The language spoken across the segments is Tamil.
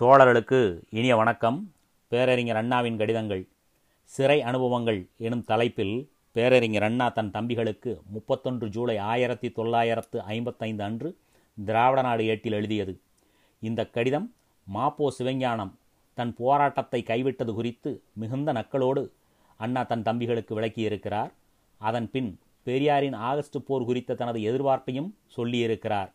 தோழர்களுக்கு இனிய வணக்கம். பேரறிஞர் அண்ணாவின் கடிதங்கள் சிறை அனுபவங்கள் எனும் தலைப்பில் பேரறிஞர் அண்ணா தன் தம்பிகளுக்கு முப்பத்தொன்று ஜூலை ஆயிரத்தி தொள்ளாயிரத்து ஐம்பத்தைந்து அன்று திராவிட நாடு ஏட்டில் எழுதியது. இந்த கடிதம் மாப்போ சிவஞானம் தன் போராட்டத்தை கைவிட்டது குறித்து மிகுந்த நக்களோடு அண்ணா தன் தம்பிகளுக்கு விளக்கியிருக்கிறார். அதன் பின் பெரியாரின் ஆகஸ்ட் போர் குறித்த தனது எதிர்பார்ப்பையும் சொல்லியிருக்கிறார்.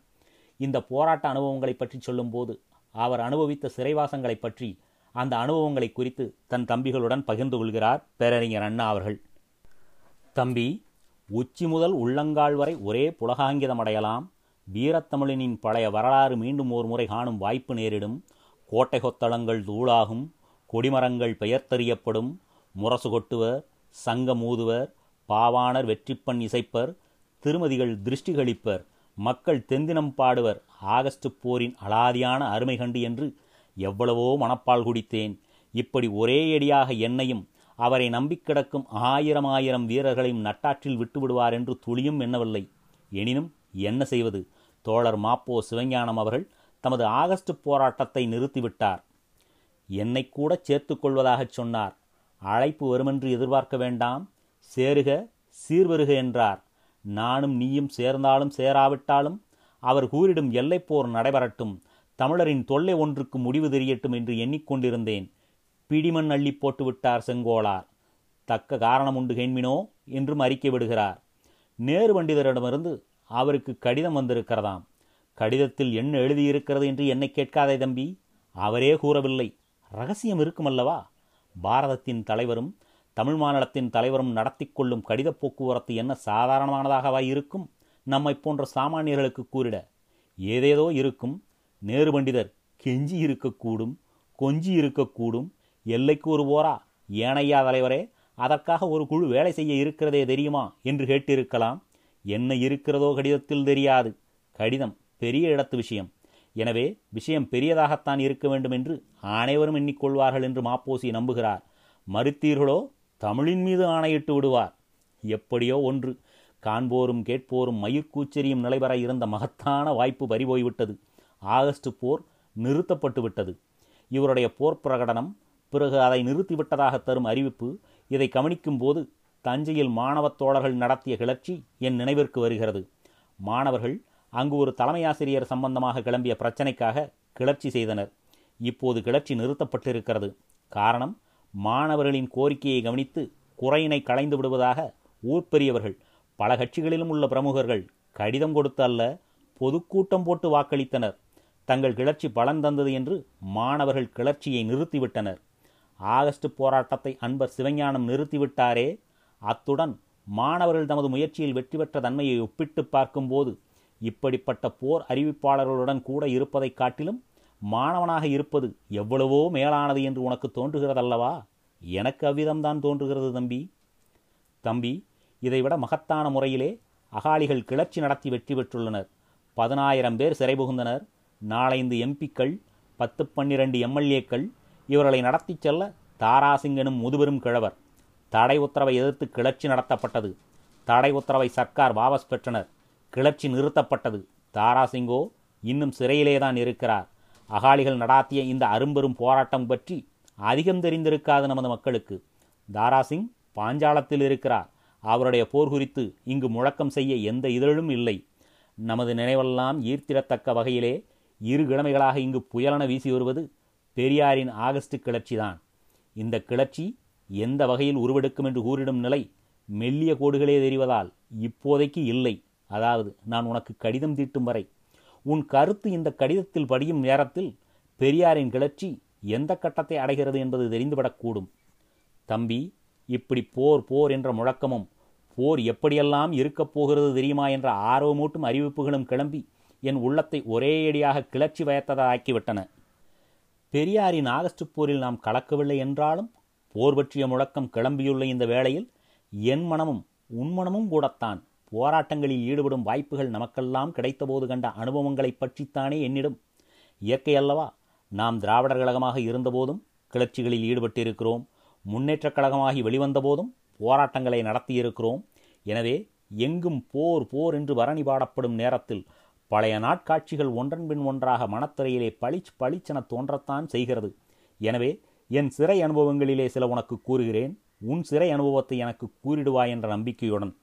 இந்த போராட்ட அனுபவங்களை பற்றி சொல்லும்போது அவர் அனுபவித்த சிறைவாசங்களை பற்றி அந்த அனுபவங்களை குறித்து தன் தம்பிகளுடன் பகிர்ந்து கொள்கிறார் பேரறிஞர் அண்ணா அவர்கள். தம்பி உச்சி முதல் உள்ளங்கால் வரை ஒரே புலகாங்கிதமடையலாம் வீரத்தமிழனின் பழைய வரலாறு மீண்டும் ஒரு முறை காணும் வாய்ப்பு நேரிடும். கோட்டை கொத்தளங்கள் தூளாகும். கொடிமரங்கள் பெயர்த்தறியப்படும். முரசு கொட்டுவர். சங்கம் ஊதுவர். பாவாணர் வெற்றிப்பண் இசைப்பர். திருமதிகள் திருஷ்டிகளிப்பர் மக்கள் தெந்தினம் பாடுவர். ஆகஸ்ட் போரின் அலாதியான அருமை கண்டு என்று எவ்வளவோ மனப்பால் குடித்தேன். இப்படி ஒரே அடியாக என்னையும் அவரை நம்பிக்கிடக்கும் ஆயிரம் ஆயிரம் வீரர்களையும் நட்டாற்றில் விட்டுவிடுவார் என்று துளியும் எண்ணவில்லை. எனினும் என்ன செய்வது? தோழர் மாப்போ சிவஞானம் அவர்கள் தமது ஆகஸ்ட் போராட்டத்தை நிறுத்திவிட்டார் என்னை கூட சேர்த்துக் கொள்வதாகச் சொன்னார். அழைப்பு வருமென்று எதிர்பார்க்க வேண்டாம். சேருக சீர்வருக என்றார். நானும் நீயும் சேர்ந்தாலும் சேராவிட்டாலும் அவர் கூறிடும் எல்லைப்போர் நடைபெறட்டும். தமிழரின் தொல்லை ஒன்றுக்கு முடிவு தெரியட்டும் என்று எண்ணிக்கொண்டிருந்தேன். பிடிமண் அள்ளி போட்டுவிட்டார் செங்கோலார். செங்கோளார் தக்க காரணம் உண்டு கேண்மினோ என்றும் அறிக்கை விடுகிறார். நேரு பண்டிதரிடமிருந்து அவருக்கு கடிதம் வந்திருக்கிறதாம். கடிதத்தில் என்ன எழுதியிருக்கிறது என்று என்னை கேட்காதே தம்பி. அவரே கூறவில்லை. ரகசியம் இருக்குமல்லவா? பாரதத்தின் தலைவரும் தமிழ் மாநிலத்தின் தலைவரும் நடத்தி கொள்ளும் கடித போக்குவரத்து என்ன சாதாரணமானதாகவா இருக்கும்? நம்மை போன்ற சாமானியர்களுக்கு கூறிட ஏதேதோ இருக்கும் நேரு பண்டிதர் கெஞ்சி இருக்கக்கூடும் கொஞ்சி இருக்கக்கூடும் எல்லைக்கு ஒரு போரா ஏனையா தலைவரே அதற்காக ஒரு குழு வேலை செய்ய இருக்கிறதே தெரியுமா என்று கேட்டிருக்கலாம். என்ன இருக்கிறதோ கடிதத்தில் தெரியாது. கடிதம் பெரிய இடத்து விஷயம். எனவே விஷயம் பெரியதாகத்தான் இருக்க வேண்டும் என்று அனைவரும் எண்ணிக்கொள்வார்கள் என்று மாப்போசி நம்புகிறார். மறுத்தீர்களோ? தமிழின் மீது ஆணையிட்டு விடுவார். எப்படியோ ஒன்று. காண்போரும் கேட்போரும் மயிர்கூச்செறியும் நிலைபெற இருந்த மகத்தான வாய்ப்பு பறிபோய்விட்டது ஆகஸ்ட் போர் நிறுத்தப்பட்டு விட்டது இவருடைய போர் பிரகடனம் பிறகு அதை நிறுத்திவிட்டதாக தரும் அறிவிப்பு இதை கவனிக்கும் போது தஞ்சையில் மாணவத் தோழர்கள் நடத்திய கிளர்ச்சி என் நினைவிற்கு வருகிறது. மாணவர்கள் அங்கு ஒரு தலைமை ஆசிரியர் சம்பந்தமாக கிளம்பிய பிரச்சனைக்காக கிளர்ச்சி செய்தனர். இப்போது கிளர்ச்சி நிறுத்தப்பட்டிருக்கிறது. காரணம் மாணவர்களின் கோரிக்கையை கவனித்து குறையினை களைந்து விடுவதாக ஊர் பெரியவர்கள் பல கட்சிகளிலும் உள்ள பிரமுகர்கள் கடிதம் கொடுத்து அல்ல பொதுக்கூட்டம் போட்டு வாக்களித்தனர். தங்கள் கிளர்ச்சி பலன் தந்தது என்று மாணவர்கள் கிளர்ச்சியை நிறுத்திவிட்டனர். ஆகஸ்ட் போராட்டத்தை அன்பர் சிவஞானம் நிறுத்திவிட்டாரே? அத்துடன் மாணவர்கள் தமது முயற்சியில் வெற்றி பெற்ற தன்மையை ஒப்பிட்டு பார்க்கும்போது இப்படிப்பட்ட போர் அறிவிப்பாளர்களுடன் கூட இருப்பதைக் காட்டிலும் மாணவனாக இருப்பது எவ்வளவோ மேலானது என்று உனக்கு தோன்றுகிறதல்லவா? எனக்கு அவ்விதம்தான் தோன்றுகிறது தம்பி. தம்பி இதைவிட மகத்தான முறையிலே அகாலிகள் கிளர்ச்சி நடத்தி வெற்றி பெற்றுள்ளனர். பதினாயிரம் பேர் சிறை புகுந்தனர். நாலைந்து எம்பிக்கள் பத்து பன்னிரண்டு எம்எல்ஏக்கள். இவர்களை நடத்திச் செல்ல தாராசிங் எனும் முதுபெரும் கிழவர். தடை உத்தரவை எதிர்த்து கிளர்ச்சி நடத்தப்பட்டது. தடை உத்தரவை சர்க்கார் வாபஸ் பெற்றனர். கிளர்ச்சி நிறுத்தப்பட்டது. தாராசிங்கோ இன்னும் சிறையிலேதான் இருக்கிறார். அகாலிகள் நடாத்திய இந்த அரும்பெரும் போராட்டம் பற்றி அதிகம் தெரிந்திருக்காது நமது மக்களுக்கு தாராசிங் பாஞ்சாலத்தில் இருக்கிறார். அவருடைய போர் குறித்து இங்கு முழக்கம் செய்ய எந்த இதழும் இல்லை. நமது நினைவெல்லாம் ஈர்த்திடத்தக்க வகையிலே இரு கிழமைகளாக இங்கு புயலென வீசி வருவது பெரியாரின் ஆகஸ்ட் கிளர்ச்சிதான். இந்த கிளர்ச்சி எந்த வகையில் உருவெடுக்கும் என்று கூறிடும் நிலை மெல்லிய கோடுகளே தெரிவதால் இப்போதைக்கு இல்லை. அதாவது நான் உனக்கு கடிதம் தீட்டும் வரை உன் கருத்து இந்த கடிதத்தில் படியும் நேரத்தில் பெரியாரின் கிளர்ச்சி எந்த கட்டத்தை அடைகிறது என்பது தெரிந்துவிடக்கூடும். தம்பி இப்படி போர் போர் என்ற முழக்கமும் போர் எப்படியெல்லாம் இருக்கப் போகிறது தெரியுமா என்ற ஆர்வமூட்டும் அறிவிப்புகளும் கிளம்பி என் உள்ளத்தை ஒரேயடியாக கிளர்ச்சி வயத்ததாக்கிவிட்டன பெரியாரின் ஆகஸ்ட் போரில் நாம் கலக்கவில்லை என்றாலும் போர் பற்றிய முழக்கம் கிளம்பியுள்ள இந்த வேளையில் என் மனமும் உன் மனமும் கூடத்தான். போராட்டங்களில் ஈடுபடும் வாய்ப்புகள் நமக்கெல்லாம் கிடைத்தபோது கண்ட அனுபவங்களைப் பற்றித்தானே என்னிடம். இயற்கை அல்லவா நாம் திராவிடர் கழகமாக இருந்தபோதும் கிளர்ச்சிகளில் ஈடுபட்டிருக்கிறோம் முன்னேற்றக் கழகமாகி வெளிவந்தபோதும் போராட்டங்களை நடத்தியிருக்கிறோம். எனவே எங்கும் போர் போர் என்று வரணி பாடப்படும் நேரத்தில் பழைய நாட்காட்சிகள் ஒன்றன் பின் ஒன்றாக மனத்திரையிலே பளிச் பளிச்சென தோன்றத்தான் செய்கிறது. எனவே என் சிறை அனுபவங்களிலே சில உனக்கு கூறுகிறேன் உன் சிறை அனுபவத்தை எனக்கு கூறிடுவாய் என்ற நம்பிக்கையுடன்.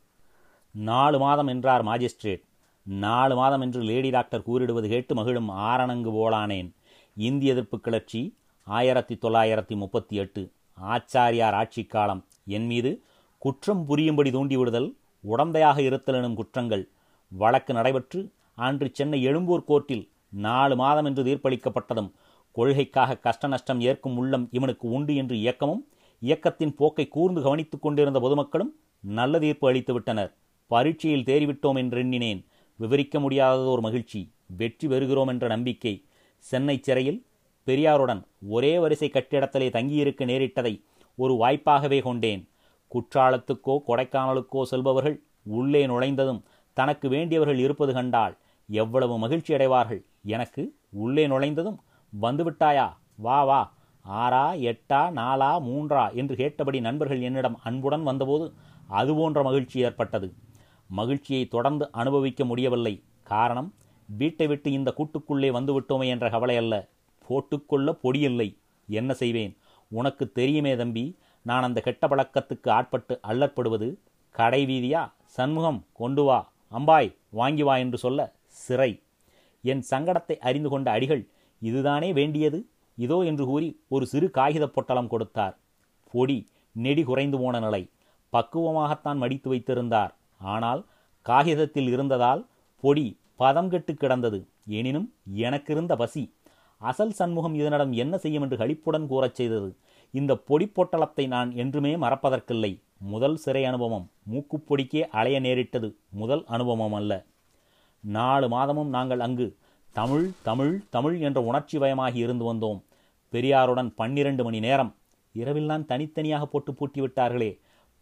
நாலு மாதம் என்றார் மாஜிஸ்ட்ரேட். நாலு மாதம் என்று லேடி டாக்டர் கூறிடுவது கேட்டு மகிழும் ஆரணங்கு போலானேன். இந்திய எதிர்ப்பு கிளர்ச்சி ஆயிரத்தி தொள்ளாயிரத்தி முப்பத்தி எட்டு. ஆச்சாரியார் ஆட்சி காலம். என் மீது குற்றம் புரியும்படி தூண்டிவிடுதல் உடந்தையாக இருத்தல் எனும் குற்றங்கள். வழக்கு நடைபெற்று அன்று சென்னை எழும்பூர் கோர்ட்டில் நாலு மாதம் என்று தீர்ப்பளிக்கப்பட்டதும் கொள்கைக்காக கஷ்ட நஷ்டம் ஏற்கும் உள்ளம் இவனுக்கு உண்டு என்று இயக்கமும் இயக்கத்தின் போக்கை கூர்ந்து கவனித்துக் கொண்டிருந்த பொதுமக்களும் நல்ல தீர்ப்பு அளித்துவிட்டனர். பரீட்சையில் தேறிவிட்டோம் என்று எண்ணினேன். விவரிக்க முடியாததோர் மகிழ்ச்சி. வெற்றி பெறுகிறோம் என்ற நம்பிக்கை. சென்னை சிறையில் பெரியாருடன் ஒரே வரிசை கட்டிடத்திலே தங்கியிருக்க நேரிட்டதை ஒரு வாய்ப்பாகவே கொண்டேன். குற்றாலத்துக்கோ கொடைக்கானலுக்கோ செல்பவர்கள் உள்ளே நுழைந்ததும் தனக்கு வேண்டியவர்கள் இருப்பது கண்டால் எவ்வளவு மகிழ்ச்சி அடைவார்கள். எனக்கு உள்ளே நுழைந்ததும் வந்துவிட்டாயா? வா வா. ஆறா எட்டா நாலா மூன்றா? என்று கேட்டபடி நண்பர்கள் என்னிடம் அன்புடன் வந்தபோது அதுபோன்ற மகிழ்ச்சி ஏற்பட்டது. மகிழ்ச்சியை தொடர்ந்து அனுபவிக்க முடியவில்லை. காரணம் வீட்டை விட்டு இந்த கூட்டுக்குள்ளே வந்துவிட்டோமே என்ற கவலை அல்ல. போட்டுக்கொள்ள பொடியில்லை. என்ன செய்வேன்? உனக்கு தெரியுமே தம்பி நான் அந்த கெட்ட பழக்கத்துக்கு ஆட்பட்டு அல்லற்படுவது கடை வீதியா? சண்முகம் கொண்டு வா. அம்பாய் வாங்கி வா என்று சொல்ல சிறை. என் சங்கடத்தை அறிந்து கொண்ட அடிகள் இதுதானே வேண்டியது? இதோ என்று கூறி ஒரு சிறு காகித பொட்டலம் கொடுத்தார். பொடி நெடி குறைந்து போன நிலை. பக்குவமாகத்தான் மடித்து வைத்திருந்தார். ஆனால் காகிதத்தில் இருந்ததால் பொடி பதம் கெட்டு கிடந்தது. எனினும் எனக்கிருந்த பசி. அசல் சண்முகம் இதனிடம் என்ன செய்யும் என்று கழிப்புடன் கூறச் செய்தது. இந்த பொடி பொட்டலத்தை நான் என்றுமே மறப்பதற்கில்லை. முதல் சிறை அனுபவம். மூக்குப்பொடிக்கே அலைய நேரிட்டது. முதல் அனுபவம் அல்ல. நாலு மாதமும் நாங்கள் அங்கு தமிழ் தமிழ் தமிழ் என்ற உணர்ச்சி பயமாகி இருந்து வந்தோம். பெரியாருடன் பன்னிரண்டு மணி நேரம். இரவில்தான் தனித்தனியாக போட்டு பூட்டி விட்டார்களே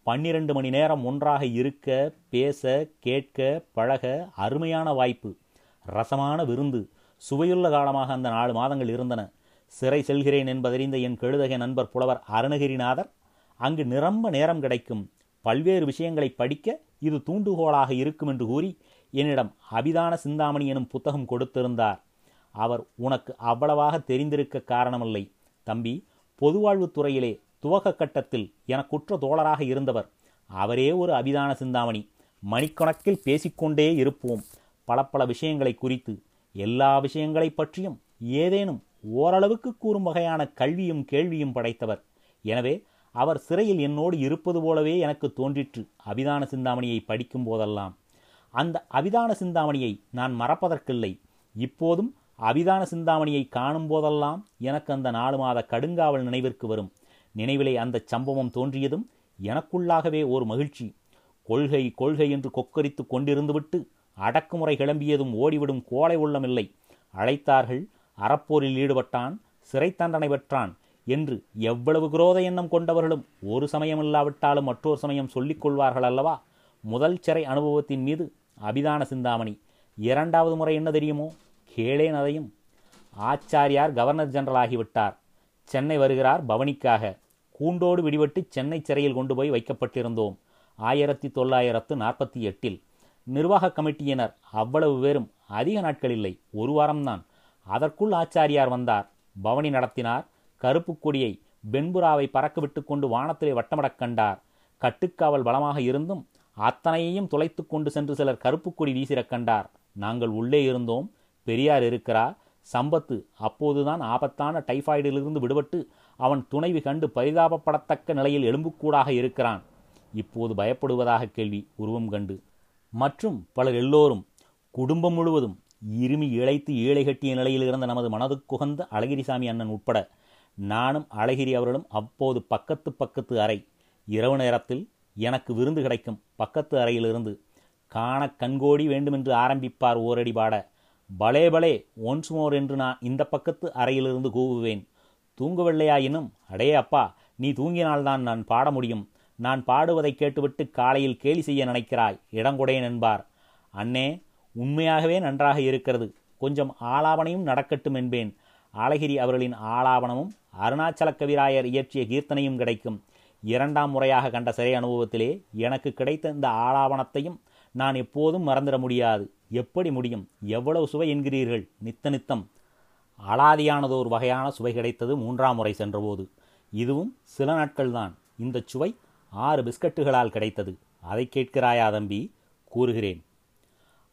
பன்னிரண்டு மணி நேரம் ஒன்றாக இருக்க பேச கேட்க பழக அருமையான வாய்ப்பு ரசமான விருந்து சுவையுள்ள காலமாக அந்த நாலு மாதங்கள் இருந்தன. சிறை செல்கிறேன் என்பதறிந்த என் கெழுதகை நண்பர் புலவர் அருணகிரிநாதர் அங்கு நிரம்ப நேரம் கிடைக்கும். பல்வேறு விஷயங்களை படிக்க இது தூண்டுகோலாக இருக்கும் என்று கூறி என்னிடம் அபிதான சிந்தாமணி எனும் புத்தகம் கொடுத்திருந்தார். அவர் உனக்கு அவ்வளவாக தெரிந்திருக்க காரணமில்லை. தம்பி பொதுவாழ்வுத் துறையிலே துவக்க கட்டத்தில் எனக்குற்ற தோழராக இருந்தவர். அவரே ஒரு அபிதான சிந்தாமணி. மணிக்கணக்கில் பேசிக்கொண்டே இருப்போம். பல பல விஷயங்களை குறித்து எல்லா விஷயங்களை பற்றியும் ஏதேனும் ஓரளவுக்கு கூறும் வகையான கல்வியும் கேள்வியும் படைத்தவர். எனவே அவர் சிறையில் என்னோடு இருப்பது போலவே எனக்கு தோன்றிற்று அபிதான சிந்தாமணியை படிக்கும் போதெல்லாம். அந்த அபிதான சிந்தாமணியை நான் மறப்பதற்கில்லை. இப்போதும் அபிதான சிந்தாமணியை காணும் போதெல்லாம் எனக்கு அந்த நாலு மாத கடுங்காவல் நினைவிற்கு வரும். நினைவிலே அந்த சம்பவம் தோன்றியதும் எனக்குள்ளாகவே ஒரு மகிழ்ச்சி. கொள்கை கொள்கை என்று கொக்கரித்து கொண்டிருந்துவிட்டு அடக்குமுறை கிளம்பியதும் ஓடிவிடும் கோலை உள்ளமில்லை. அழைத்தார்கள் அறப்போரில் ஈடுபட்டான் சிறை தண்டனை பெற்றான் என்று எவ்வளவு குரோத எண்ணம் கொண்டவர்களும் ஒரு சமயம் இல்லாவிட்டாலும் மற்றொரு சமயம் சொல்லிக் கொள்வார்கள் அல்லவா? முதல் சிறை அனுபவத்தின் மீது அபிதான சிந்தாமணி. இரண்டாவது முறை என்ன தெரியுமோ? கேளேன் அதையும். ஆச்சாரியார் கவர்னர் ஜெனரல் ஆகிவிட்டார் சென்னை வருகிறார் பவனிக்காக. கூண்டோடு விடுபட்டு சென்னை சிறையில் கொண்டு போய் வைக்கப்பட்டிருந்தோம். ஆயிரத்தி தொள்ளாயிரத்து நாற்பத்தி எட்டில். நிர்வாக கமிட்டியினர் அவ்வளவு பேரும் அதிக நாட்கள் இல்லை ஒரு வாரம்தான். அதற்குள் ஆச்சாரியார் வந்தார். பவனி நடத்தினார். கருப்பு கொடியை பென்புராவை பறக்கவிட்டு கொண்டு வானத்திலே வட்டமடக் கண்டார். கட்டுக்காவல் பலமாக இருந்தும் அத்தனையையும் துளைத்து கொண்டு சென்று சிலர் கருப்பு கொடி வீசிறக் கண்டார். நாங்கள் உள்ளே இருந்தோம். பெரியார் இருக்கிறார். சம்பத்து. அப்போதுதான் ஆபத்தான டைஃபாய்டிலிருந்து விடுபட்டு அவன் துணைவி கண்டு பரிதாபப்படத்தக்க நிலையில் எலும்புக்கூடாக இருக்கிறான். இப்போது பயப்படுவதாக கேள்வி உருவம் கண்டு. மற்றும் பலர் எல்லோரும் குடும்பம் முழுவதும் இருமி இழைத்து ஏழை கட்டிய நிலையில் இருந்த நமது மனதுக்குகந்த அழகிரிசாமி அண்ணன் உட்பட நானும் அழகிரி அவர்களும் அப்போது பக்கத்து பக்கத்து அறை. இரவு நேரத்தில் எனக்கு விருந்து கிடைக்கும். பக்கத்து அறையிலிருந்து காண கண்கோடி வேண்டுமென்று ஆரம்பிப்பார் ஓரடி பாட. பலே பலே ஒன்ஸ் மோர் என்று நான் இந்த பக்கத்து அறையிலிருந்து கூவுவேன். தூங்கவில்லையாயினும் அடே அப்பா நீ தூங்கினால்தான் நான் பாட முடியும். நான் பாடுவதை கேட்டுவிட்டு காலையில் கேலி செய்ய நினைக்கிறாய். இடங்குடையன் என்பார். அண்ணே உண்மையாகவே நன்றாக இருக்கிறது. கொஞ்சம் ஆலாபனையும் நடக்கட்டும் என்பேன். ஆலகிரி அவர்களின் ஆலாபனமும் அருணாச்சல கவிராயர் இயற்றிய கீர்த்தனையும் கிடைக்கும். இரண்டாம் முறையாக கண்ட சிறை அனுபவத்திலே எனக்கு கிடைத்த இந்த ஆலாபனத்தையும் நான் எப்போதும் மறந்துட முடியாது. எப்படி முடியும்? எவ்வளவு சுவை என்கிறீர்கள்? நித்த நித்தம். அலாதியானதோர் வகையான சுவை கிடைத்தது மூன்றாம் முறை சென்றபோது. இதுவும் சில நாட்கள்தான். இந்த சுவை ஆறு பிஸ்கட்டுகளால் கிடைத்தது. அதை கேட்கிறாயா தம்பி? கூறுகிறேன்.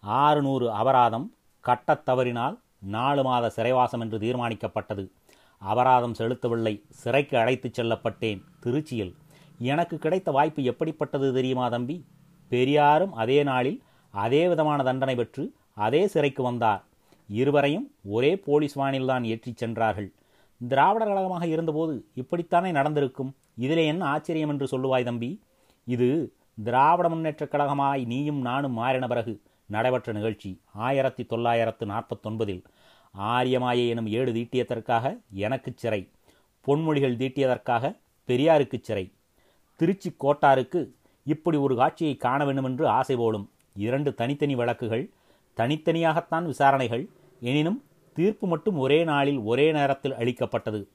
ஆறு நூறு அபராதம் கட்டத் தவறினால் நாலு மாத சிறைவாசம் என்று தீர்மானிக்கப்பட்டது. அபராதம் செலுத்தவில்லை. சிறைக்கு அழைத்துச் செல்லப்பட்டேன். திருச்சியில். எனக்கு கிடைத்த வாய்ப்பு எப்படிப்பட்டது தெரியுமா தம்பி? பெரியாரும் அதே நாளில் அதே விதமான தண்டனை பெற்று அதே சிறைக்கு வந்தார். இருவரையும் ஒரே போலீஸ் வானில்தான் ஏற்றிச் சென்றார்கள். திராவிடர் கழகமாக இருந்தபோது இப்படித்தானே நடந்திருக்கும்? இதிலே என்ன ஆச்சரியம் என்று சொல்லுவாய் தம்பி? இது திராவிட முன்னேற்றக் கழகமாய் நீயும் நானும் மாறின பிறகு நடைபெற்ற நிகழ்ச்சி. ஆயிரத்தி தொள்ளாயிரத்து நாற்பத்தொன்பதில் ஆரியமாயை எனும் ஏடு தீட்டியதற்காக எனக்குச் சிறை. பொன்மொழிகள் தீட்டியதற்காக பெரியாருக்குச் சிறை. திருச்சி கோட்டாருக்கு இப்படி ஒரு காட்சியை காண வேண்டுமென்று ஆசை போலும். இரண்டு தனித்தனி வழக்குகள் தனித்தனியாகத்தான் விசாரணைகள் எனினும் தீர்ப்பு மட்டும் ஒரே நாளில் ஒரே நேரத்தில் அளிக்கப்பட்டது.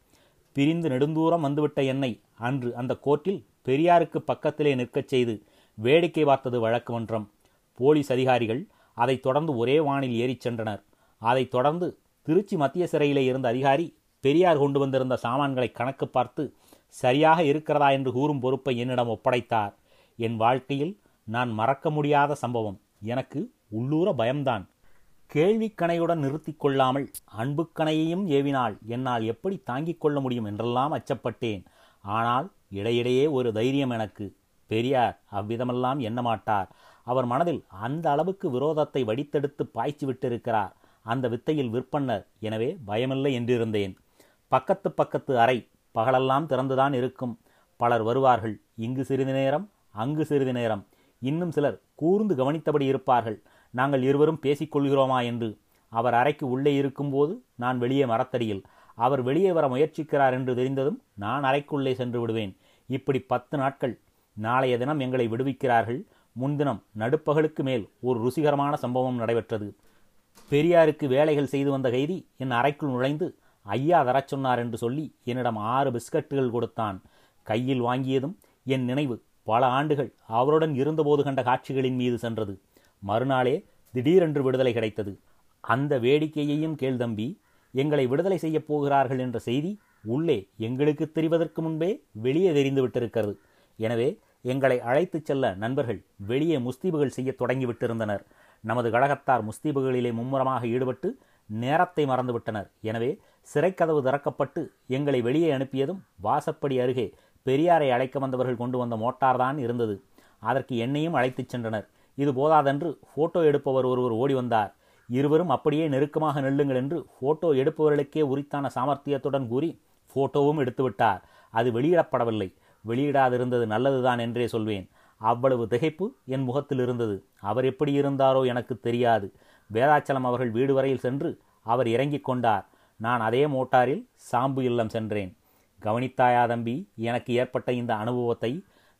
பிரிந்து நெடுந்தூரம் வந்துவிட்ட என்னை அன்று அந்த கோர்ட்டில் பெரியாருக்கு பக்கத்திலே நிற்கச் செய்து வேடிக்கை பார்த்தது வழக்கு மன்றம் போலீஸ் அதிகாரிகள் அதைத் தொடர்ந்து ஒரே வானில் ஏறிச் சென்றனர். அதைத் தொடர்ந்து திருச்சி மத்திய சிறையிலே இருந்த அதிகாரி பெரியார் கொண்டு வந்திருந்த சாமான்களை கணக்கு பார்த்து சரியாக இருக்கிறதா? என்று கூறும் பொறுப்பை என்னிடம் ஒப்படைத்தார். என் வாழ்க்கையில் நான் மறக்க முடியாத சம்பவம். எனக்கு உள்ளூர பயம்தான். கேள்விக்கணையுடன் நிறுத்திக் கொள்ளாமல் அன்புக்கணையையும் ஏவினால் என்னால் எப்படி தாங்கிக் கொள்ள முடியும் என்றெல்லாம் அச்சப்பட்டேன். ஆனால் இடையிடையே ஒரு தைரியம் எனக்கு. பெரியார் அவ்விதமெல்லாம் எண்ணமாட்டார் அவர் மனதில் அந்த அளவுக்கு விரோதத்தை வடித்தெடுத்து பாய்ச்சி விட்டிருக்கிறார். அந்த வித்தையில் விற்பன்னர். எனவே பயமில்லை என்றிருந்தேன். பக்கத்து பக்கத்து அறை பகலெல்லாம் திறந்துதான் இருக்கும். பலர் வருவார்கள். இங்கு சிறிது நேரம் அங்கு சிறிது நேரம். இன்னும் சிலர் கூர்ந்து கவனித்தபடி இருப்பார்கள். நாங்கள் இருவரும் பேசிக்கொள்கிறோமா என்று. அவர் அறைக்கு உள்ளே இருக்கும்போது நான் வெளியே மரத்தடியில். அவர் வெளியே வர முயற்சிக்கிறார் என்று தெரிந்ததும் நான் அறைக்குள்ளே சென்று விடுவேன். இப்படி பத்து நாட்கள் நாளைய தினம் எங்களை விடுவிக்கிறார்கள். முன்தினம் நடுப்பகலுக்கு மேல் ஒரு ருசிகரமான சம்பவம் நடைபெற்றது. பெரியாருக்கு வேலைகள் செய்து வந்த கைதி என் அறைக்குள் நுழைந்து ஐயா தரச் சொன்னார் என்று சொல்லி என்னிடம் ஆறு பிஸ்கட்டுகள் கொடுத்தான். கையில் வாங்கியதும் என் நினைவு பல ஆண்டுகள் அவருடன் இருந்தபோது கண்ட காட்சிகளின் மீது சென்றது. மறுநாளே திடீரென்று விடுதலை கிடைத்தது. அந்த வேடிக்கையையும் கேள் தம்பி எங்களை விடுதலை செய்யப் போகிறார்கள் என்ற செய்தி உள்ளே எங்களுக்கு தெரிவதற்கு முன்பே வெளியே தெரிந்து விட்டிருக்கிறது. எனவே எங்களை அழைத்துச் செல்ல நண்பர்கள் வெளியே முஸ்தீபுகள் செய்ய தொடங்கிவிட்டிருந்தனர். நமது கழகத்தார் முஸ்தீபுகளிலே மும்முரமாக ஈடுபட்டு நேரத்தை மறந்துவிட்டனர். எனவே சிறைக்கதவு திறக்கப்பட்டு எங்களை வெளியே அனுப்பியதும் வாசப்படி அருகே பெரியாரை அழைக்க வந்தவர்கள் கொண்டு வந்த மோட்டார் தான் இருந்தது. அதற்கு என்னையும் அழைத்துச் சென்றனர். இது போதாதென்று போட்டோ எடுப்பவர் ஒருவர் ஓடி வந்தார். இருவரும் அப்படியே நெருக்கமாக நெல்லுங்கள் என்று போட்டோ எடுப்பவர்களுக்கே உரித்தான சாமர்த்தியத்துடன் கூறி போட்டோவும் எடுத்துவிட்டார் அது வெளியிடப்படவில்லை. வெளியிடாதிருந்தது நல்லதுதான் என்றே சொல்வேன். அவ்வளவு திகைப்பு என் முகத்தில் இருந்தது. அவர் எப்படி இருந்தாரோ எனக்கு தெரியாது. வேதாச்சலம் அவர்கள் வீடு வரையில் சென்று அவர் இறங்கிக் கொண்டார். நான் அதே மோட்டாரில் சாம்பு இல்லம் சென்றேன். கவனித்தாயா தம்பி எனக்கு ஏற்பட்ட இந்த அனுபவத்தை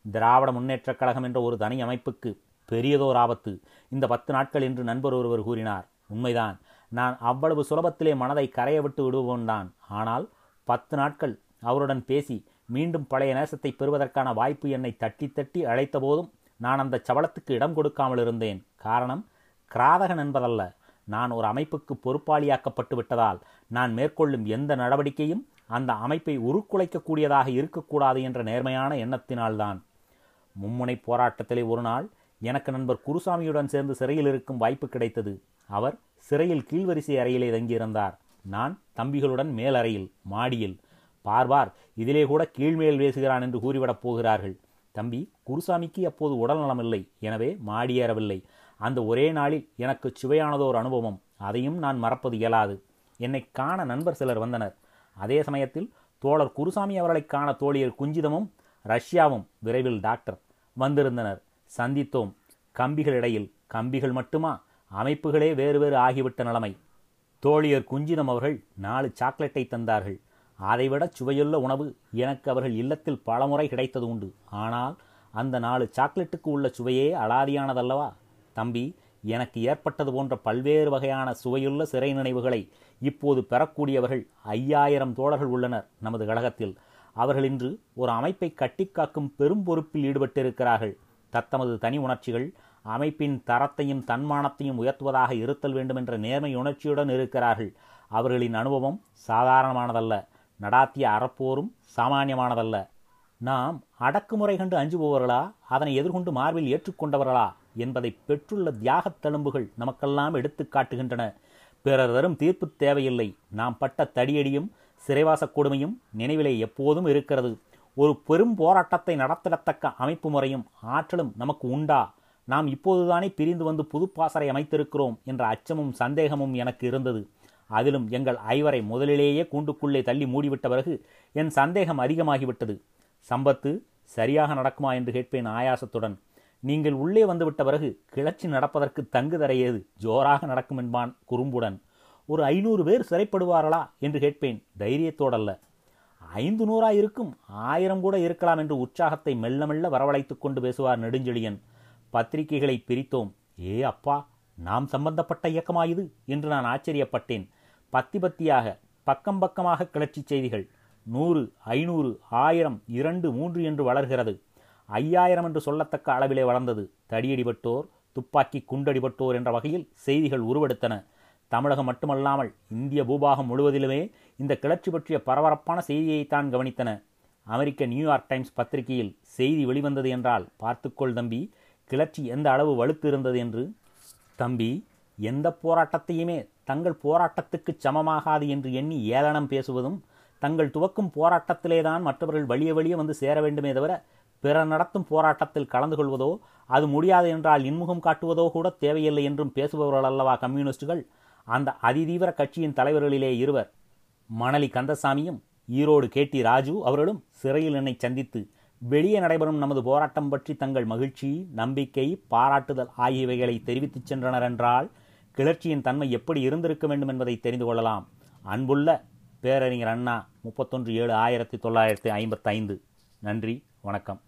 திராவிட முன்னேற்றக் கழகம் என்ற ஒரு தனி அமைப்புக்கு பெரியதோர் ஆபத்து. இந்த பத்து நாட்கள் என்று நண்பர் ஒருவர் கூறினார். உண்மைதான். நான் அவ்வளவு சுலபத்திலே மனதை கரைய விட்டு விடுவோன்தான் ஆனால் பத்து நாட்கள் அவருடன் பேசி மீண்டும் பழைய நேசத்தை பெறுவதற்கான வாய்ப்பு என்னை தட்டி தட்டி அழைத்த போதும் நான் அந்த சபலத்துக்கு இடம் கொடுக்காமல் இருந்தேன். காரணம் கிராதகன் என்பதல்ல. நான் ஒரு அமைப்புக்கு பொறுப்பாளியாக்கப்பட்டு விட்டதால் நான் மேற்கொள்ளும் எந்த நடவடிக்கையும் அந்த அமைப்பை உருக்குலைக்கக்கூடியதாக இருக்கக்கூடாது என்ற நேர்மையான எண்ணத்தினால்தான். மும்முனை போராட்டத்திலே ஒரு நாள் எனக்கு நண்பர் குருசாமியுடன் சேர்ந்து சிறையில் இருக்கும் வாய்ப்பு கிடைத்தது. அவர் சிறையில் கீழ்வரிசை அறையிலே தங்கியிருந்தார். நான் தம்பிகளுடன் மேலறையில் மாடியில். பார்வார் இதிலே கூட கீழ்மேல் பேசுகிறான் என்று கூறிவிடப் போகிறார்கள். தம்பி குருசாமிக்கு அப்போது உடல் நலமில்லை. எனவே மாடியேறவில்லை அந்த ஒரே நாளில் எனக்கு சுவையானதோர் அனுபவம். அதையும் நான் மறப்பது இயலாது. என்னை காண நண்பர் சிலர் வந்தனர். அதே சமயத்தில் தோழர் குருசாமி அவர்களை காண தோழியர் குஞ்சிதமும் ரஷ்யாவும் விரைவில் டாக்டர் வந்திருந்தனர். சந்தித்தோம். கம்பிகள் இடையில் கம்பிகள் மட்டுமா? அமைப்புகளே வேறு வேறு ஆகிவிட்ட நிலைமை. தோழியர் குஞ்சிதம் அவர்கள் நாலு சாக்லேட்டை தந்தார்கள். அதைவிட சுவையுள்ள உணவு எனக்கு அவர்கள் இல்லத்தில் பலமுறை கிடைத்தது உண்டு. ஆனால் அந்த நாலு சாக்லேட்டுக்கு உள்ள சுவையே அலாதியானதல்லவா? தம்பி எனக்கு ஏற்பட்டது போன்ற பல்வேறு வகையான சுவையுள்ள சிறை நினைவுகளை இப்போது பெறக்கூடியவர்கள் ஐயாயிரம் தோழர்கள் உள்ளனர் நமது கழகத்தில். அவர்கள் இன்று ஒரு அமைப்பை கட்டிக்காக்கும் பெரும் பொறுப்பில் ஈடுபட்டிருக்கிறார்கள். தத்தமது தனி உணர்ச்சிகள் அமைப்பின் தரத்தையும் தன்மானத்தையும் உயர்த்துவதாக இருத்தல் வேண்டும் என்ற நேர்மை உணர்ச்சியுடன் இருக்கிறார்கள். அவர்களின் அனுபவம் சாதாரணமானதல்ல. நடாத்திய அறப்போரும் சாமானியமானதல்ல. நாம் அடக்குமுறை கண்டு அஞ்சுபவர்களா? அதனை எதிர்கொண்டு மார்பில் ஏற்றுக்கொண்டவர்களா? என்பதை பெற்றுள்ள தியாகத் தழும்புகள் நமக்கெல்லாம் எடுத்து காட்டுகின்றன. பிறர் தரும் தீர்ப்பு தேவையில்லை. நாம் பட்ட தடியடியும் சிறைவாசக் கொடுமையும் நினைவிலே எப்போதும் இருக்கிறது. ஒரு பெரும் போராட்டத்தை நடத்திடத்தக்க அமைப்பு முறையும் ஆற்றலும் நமக்கு உண்டா? நாம் இப்போதுதானே பிரிந்து வந்து புதுப்பாசறை அமைத்திருக்கிறோம் என்ற அச்சமும் சந்தேகமும் எனக்கு இருந்தது. அதிலும் எங்கள் ஐவரை முதலிலேயே கூண்டுக்குள்ளே தள்ளி மூடிவிட்ட பிறகு என் சந்தேகம் அதிகமாகிவிட்டது. சம்பத்து சரியாக நடக்குமா என்று கேட்பேன் ஆயாசத்துடன். நீங்கள் உள்ளே வந்துவிட்ட பிறகு கிளர்ச்சி நடப்பதற்கு தங்கு தரையேது ஜோராக நடக்கும் என்பான் குறும்புடன். ஒரு ஐநூறு பேர் சிறைப்படுவார்களா? என்று கேட்பேன். தைரியத்தோடல்ல ஐந்து நூறா இருக்கும் ஆயிரம் கூட இருக்கலாம் என்று உற்சாகத்தை மெல்ல மெல்ல வரவழைத்துக் கொண்டு பேசுவார் நெடுஞ்செழியன். பத்திரிகைகளை பிரித்தோம். ஏ அப்பா நாம் சம்பந்தப்பட்ட இயக்கமாயுது என்று நான் ஆச்சரியப்பட்டேன். பத்தி பத்தியாக பக்கம் பக்கமாக கிளர்ச்சி செய்திகள். நூறு ஐநூறு ஆயிரம் இரண்டு மூன்று என்று வளர்கிறது. ஐயாயிரம் என்று சொல்லத்தக்க அளவிலே வளர்ந்தது. தடியடிபட்டோர் துப்பாக்கி குண்டடிபட்டோர் என்ற வகையில் செய்திகள் உருவெடுத்தன. தமிழகம் மட்டுமல்லாமல் இந்திய பூபாகம் முழுவதிலுமே இந்த கிளர்ச்சி பற்றிய பரபரப்பான செய்தியைத்தான் கவனித்தன. அமெரிக்க நியூயார்க் டைம்ஸ் பத்திரிகையில் செய்தி வெளிவந்தது என்றால் பார்த்துக்கொள் தம்பி கிளர்ச்சி எந்த அளவு வலுத்து இருந்தது என்று? தம்பி எந்த போராட்டத்தையுமே தங்கள் போராட்டத்துக்கு சமமாகாது என்று எண்ணி ஏளனம் பேசுவதும் தங்கள் துவக்கும் போராட்டத்திலேதான் மற்றவர்கள் வழிய வழியே வந்து சேர வேண்டுமே தவிர பிறர் நடத்தும் போராட்டத்தில் கலந்து கொள்வதோ அது முடியாது என்றால் இன்முகம் காட்டுவதோ கூட தேவையில்லை என்றும் பேசுபவர்கள் அல்லவா கம்யூனிஸ்டுகள்? அந்த அதிதீவிர கட்சியின் தலைவர்களிலே இருவர் மணலி கந்தசாமியும் ஈரோடு கேட்டி ராஜு அவர்களும் சிறையில் என்னை சந்தித்து வெளியே நடைபெறும் நமது போராட்டம் பற்றி தங்கள் மகிழ்ச்சி நம்பிக்கை பாராட்டுதல் ஆகியவைகளை தெரிவித்துச் சென்றனர் என்றால் கிளர்ச்சியின் தன்மை எப்படி இருந்திருக்க வேண்டும் என்பதை தெரிந்து கொள்ளலாம். அன்புள்ள பேரறிஞர் அண்ணா முப்பத்தொன்று ஏழு ஆயிரத்தி தொள்ளாயிரத்தி ஐம்பத்தைந்து. நன்றி வணக்கம்.